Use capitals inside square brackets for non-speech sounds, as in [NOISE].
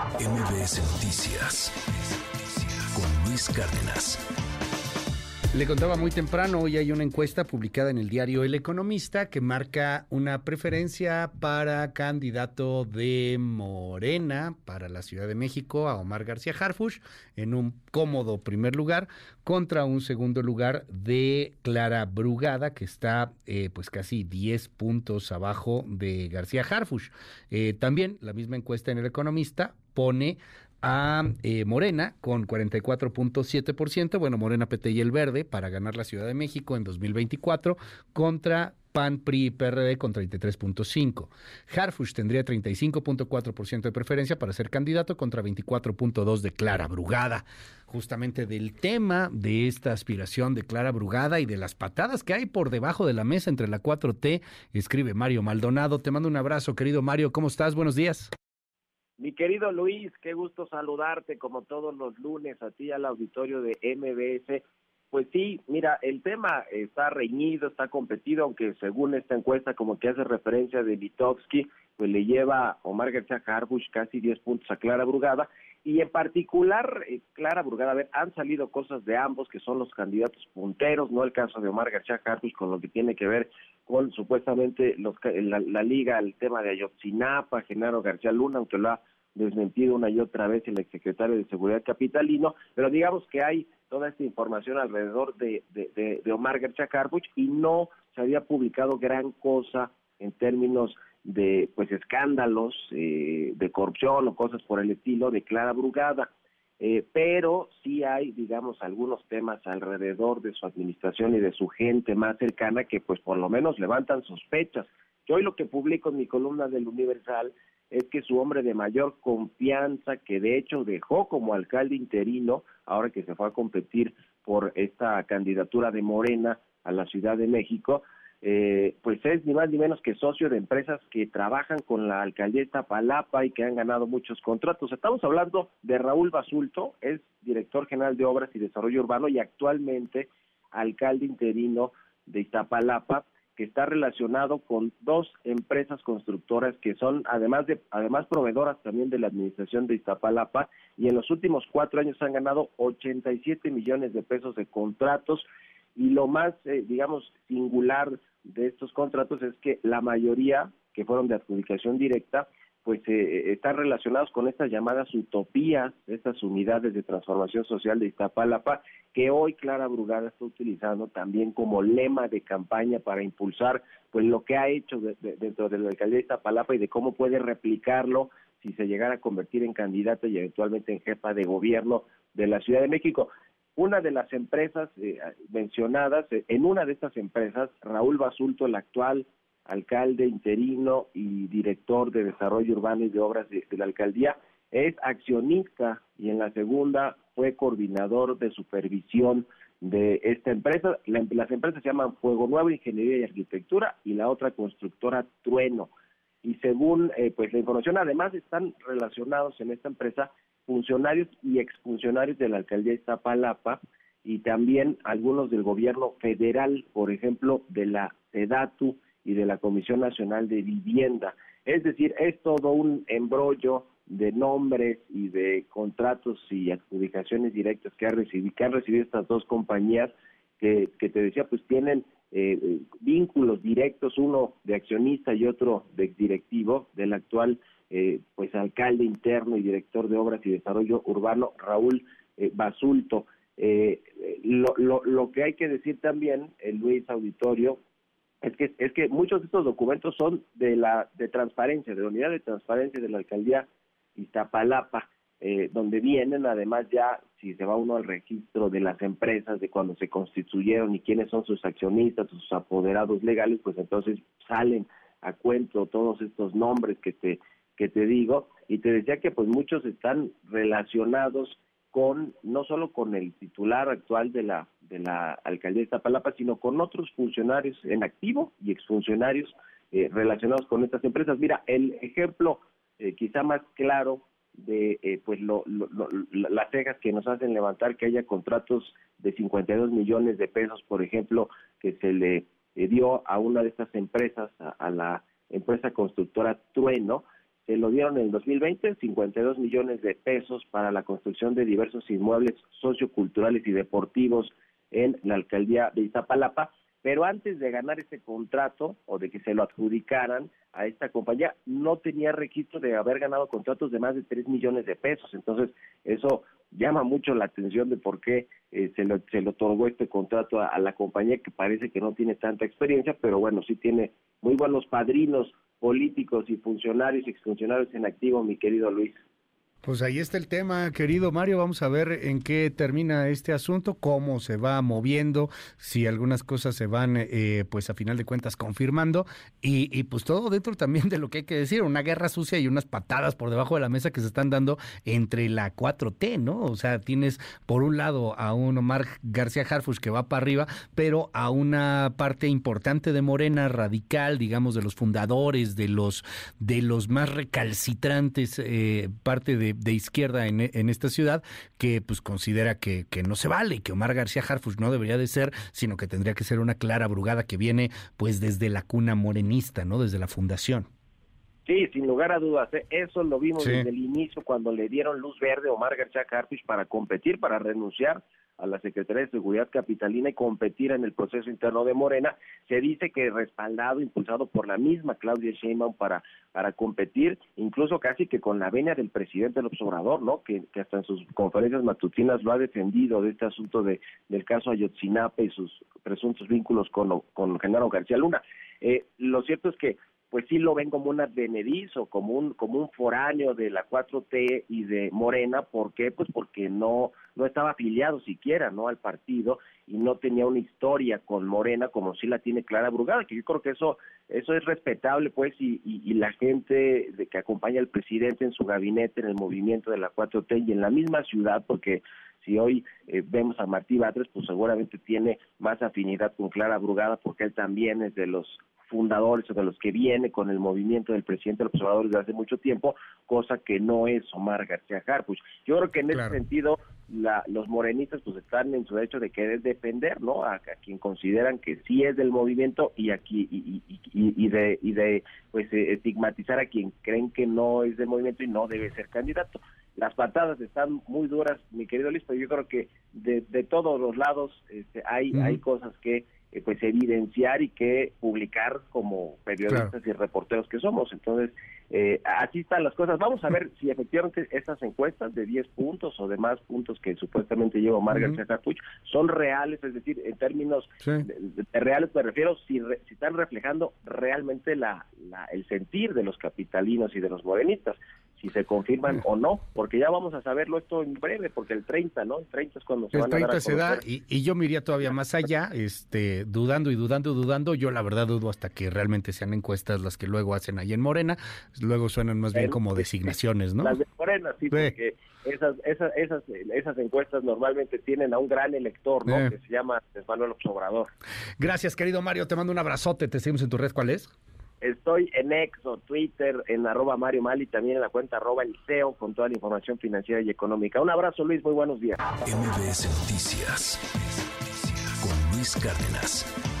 MBS Noticias con Luis Cárdenas. Le contaba muy temprano, hoy hay una encuesta publicada en el diario El Economista que marca una preferencia para candidato de Morena para la Ciudad de México a Omar García Harfush en un cómodo primer lugar contra un segundo lugar de Clara Brugada que está eh, pues casi 10 puntos abajo de García Harfush. Eh, también la misma encuesta en El Economista pone a eh, Morena con 44.7%, bueno, Morena, PT y el Verde para ganar la Ciudad de México en 2024 contra PAN, PRI y PRD con 33.5. Harfush tendría 35.4% de preferencia para ser candidato contra 24.2 de Clara Brugada. Justamente del tema de esta aspiración de Clara Brugada y de las patadas que hay por debajo de la mesa entre la 4T, escribe Mario Maldonado. Te mando un abrazo, querido Mario. ¿Cómo estás? Buenos días. Mi querido Luis, qué gusto saludarte como todos los lunes a ti al auditorio de MBS. Pues sí, mira, el tema está reñido, está competido, aunque según esta encuesta como que hace referencia de Vitovsky, pues le lleva Omar García Harbush casi 10 puntos a Clara Brugada y en particular eh, Clara Brugada, a ver, han salido cosas de ambos que son los candidatos punteros, no el caso de Omar García Harbush con lo que tiene que ver con supuestamente los, la, la liga, el tema de Ayotzinapa, Genaro García Luna, aunque lo ha desmentido una y otra vez el exsecretario de Seguridad Capitalino, pero digamos que hay toda esta información alrededor de, de, de, Omar García Carbuch y no se había publicado gran cosa en términos de pues escándalos eh, de corrupción o cosas por el estilo de Clara Brugada. Eh, pero sí hay, digamos, algunos temas alrededor de su administración y de su gente más cercana que pues por lo menos levantan sospechas. Yo hoy lo que publico en mi columna del Universal es que su hombre de mayor confianza, que de hecho dejó como alcalde interino, ahora que se fue a competir por esta candidatura de Morena a la Ciudad de México, eh, pues es ni más ni menos que socio de empresas que trabajan con la alcaldía Palapa y que han ganado muchos contratos. Estamos hablando de Raúl Basulto, es director general de Obras y Desarrollo Urbano y actualmente alcalde interino de Iztapalapa que está relacionado con dos empresas constructoras que son además de además proveedoras también de la administración de Iztapalapa y en los últimos cuatro años han ganado 87 millones de pesos de contratos y lo más eh, digamos singular de estos contratos es que la mayoría que fueron de adjudicación directa pues eh, están relacionados con estas llamadas utopías, estas unidades de transformación social de Iztapalapa, que hoy Clara Brugada está utilizando también como lema de campaña para impulsar pues lo que ha hecho dentro de la alcaldía de Iztapalapa y de cómo puede replicarlo si se llegara a convertir en candidata y eventualmente en jefa de gobierno de la Ciudad de México. Una de las empresas eh, mencionadas, eh, en una de estas empresas, Raúl Basulto, el actual alcalde interino y director de desarrollo urbano y de obras de, la alcaldía, es accionista y en la segunda fue coordinador de supervisión de esta empresa. las empresas se llaman Fuego Nuevo, Ingeniería y Arquitectura y la otra constructora Trueno. Y según eh, pues la información, además están relacionados en esta empresa funcionarios y exfuncionarios de la alcaldía de Iztapalapa y también algunos del gobierno federal, por ejemplo, de la SEDATU y de la Comisión Nacional de Vivienda. Es decir, es todo un embrollo de nombres y de contratos y adjudicaciones directas que, ha recibido, que han recibido estas dos compañías que, que te decía, pues tienen eh, vínculos directos, uno de accionista y otro de directivo del actual eh, pues alcalde interno y director de obras y desarrollo urbano Raúl eh, Basulto. lo, lo, lo que hay que decir también, Luis Auditorio, es que es que muchos de estos documentos son de la de transparencia, de la unidad de transparencia de la alcaldía Iztapalapa, eh, donde vienen además ya si se va uno al registro de las empresas de cuando se constituyeron y quiénes son sus accionistas, sus apoderados legales, pues entonces salen a cuento todos estos nombres que te que te digo y te decía que pues muchos están relacionados con no solo con el titular actual de la de la alcaldía de Iztapalapa, sino con otros funcionarios en activo y exfuncionarios eh, relacionados con estas empresas. Mira, el ejemplo eh, quizá más claro de eh, pues lo, las cejas que nos hacen levantar que haya contratos de 52 millones de pesos, por ejemplo, que se le dio a una de estas empresas, a la empresa constructora Trueno, se lo dieron en el 2020, 52 millones de pesos para la construcción de diversos inmuebles socioculturales y deportivos en la alcaldía de Iztapalapa pero antes de ganar ese contrato o de que se lo adjudicaran a esta compañía, no tenía registro de haber ganado contratos de más de 3 millones de pesos. Entonces, eso llama mucho la atención de por qué eh, se, le, se le otorgó este contrato a, la compañía que parece que no tiene tanta experiencia, pero bueno, sí tiene muy buenos padrinos políticos y funcionarios y exfuncionarios en activo, mi querido Luis. Pues ahí está el tema, querido Mario. Vamos a ver en qué termina este asunto, cómo se va moviendo, si algunas cosas se van, eh, pues a final de cuentas, confirmando. Y, pues todo dentro también de lo que hay que decir, una guerra sucia y unas patadas por debajo de la mesa que se están dando entre la 4T, ¿no? O sea, tienes por un lado a un Omar García Harfush que va para arriba, pero a una parte importante de Morena radical, digamos, de los fundadores, de los, de los más recalcitrantes, eh, parte de de, izquierda en, en, esta ciudad que pues considera que, que no se vale, que Omar García Harfuch no debería de ser, sino que tendría que ser una clara brugada que viene pues desde la cuna morenista, ¿no? Desde la fundación. Sí, sin lugar a dudas. ¿eh? Eso lo vimos desde el inicio cuando le dieron luz verde a Omar García Harfuch para competir, para renunciar a la Secretaría de Seguridad Capitalina y competir en el proceso interno de Morena. Se dice que respaldado, impulsado por la misma Claudia Sheinbaum para, para competir, incluso casi que con la venia del presidente López Obrador, ¿no? Que, que hasta en sus conferencias matutinas lo ha defendido de este asunto de, del caso Ayotzinapa y sus presuntos vínculos con, con Genaro García Luna. Eh, lo cierto es que pues sí lo ven como un advenedizo, como un, como un foráneo de la 4T y de Morena, ¿por qué? Pues porque no, no estaba afiliado siquiera, ¿no? Al partido y no tenía una historia con Morena como sí la tiene Clara Brugada, que yo creo que eso, eso es respetable, pues, y, y, la gente que acompaña al presidente en su gabinete, en el movimiento de la 4T y en la misma ciudad, porque si hoy eh, vemos a Martí Batres, pues seguramente tiene más afinidad con Clara Brugada, porque él también es de los fundadores o de los que viene con el movimiento del presidente los observadores desde hace mucho tiempo, cosa que no es Omar García Harfuch. Yo creo que en ese sentido la, los morenistas pues están en su derecho de querer defender, ¿no? A, quien consideran que sí es del movimiento y aquí y, y, de y de pues eh, estigmatizar a quien creen que no es del movimiento y no debe ser candidato. Las patadas están muy duras, mi querido Luis, pero yo creo que de, de todos los lados este, hay hay cosas que eh, pues evidenciar y que publicar como periodistas y reporteros que somos. Entonces, eh, así están las cosas. Vamos a ver [LAUGHS] si efectivamente estas encuestas de 10 puntos o de más puntos que supuestamente lleva Margaret uh son reales, es decir, en términos de, reales me refiero si, si están reflejando realmente la, el sentir de los capitalinos y de los morenistas si se confirman o no, porque ya vamos a saberlo esto en breve, porque el 30, ¿no? El 30 es cuando se van a dar se da y, y, yo me iría todavía más allá, este, dudando y dudando, dudando, yo la verdad dudo hasta que realmente sean encuestas las que luego hacen ahí en Morena, luego suenan más bien como designaciones, ¿no? Las de Morena, sí, porque esas, esas, esas, esas encuestas normalmente tienen a un gran elector, ¿no? Que se llama Manuel Obrador. Gracias, querido Mario, te mando un abrazote, te seguimos en tu red, ¿cuál es? Estoy en Exo, Twitter, en arroba Mario Mali, también en la cuenta arroba Eliseo, con toda la información financiera y económica. Un abrazo, Luis, muy buenos días. MBS Noticias, con Luis Cárdenas.